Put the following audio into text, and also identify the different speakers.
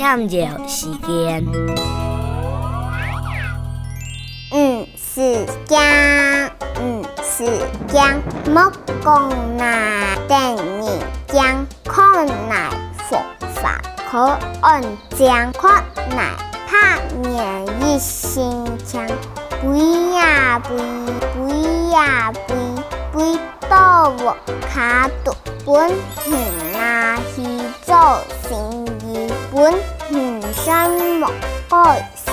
Speaker 1: 探究时间。
Speaker 2: 嗯，是江，嗯，是江，木工那等你江，可乃佛法可安江，可乃怕年一心强，飞呀飞，飞呀飞，飞到我卡肚，本田那去做生意，本ちゃもおい